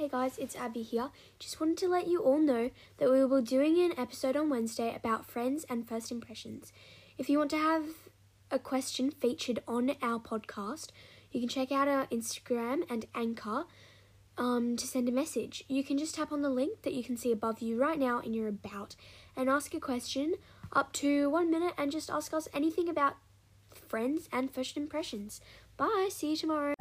Hey guys, it's Abby here. Just wanted to let you all know that we will be doing an episode on Wednesday about friends and first impressions. If you want to have a question featured on our podcast, you can check out our Instagram and Anchor um, to send a message. You can just tap on the link that you can see above you right now in your About and ask a question up to one minute and just ask us anything about friends and first impressions. Bye, see you tomorrow.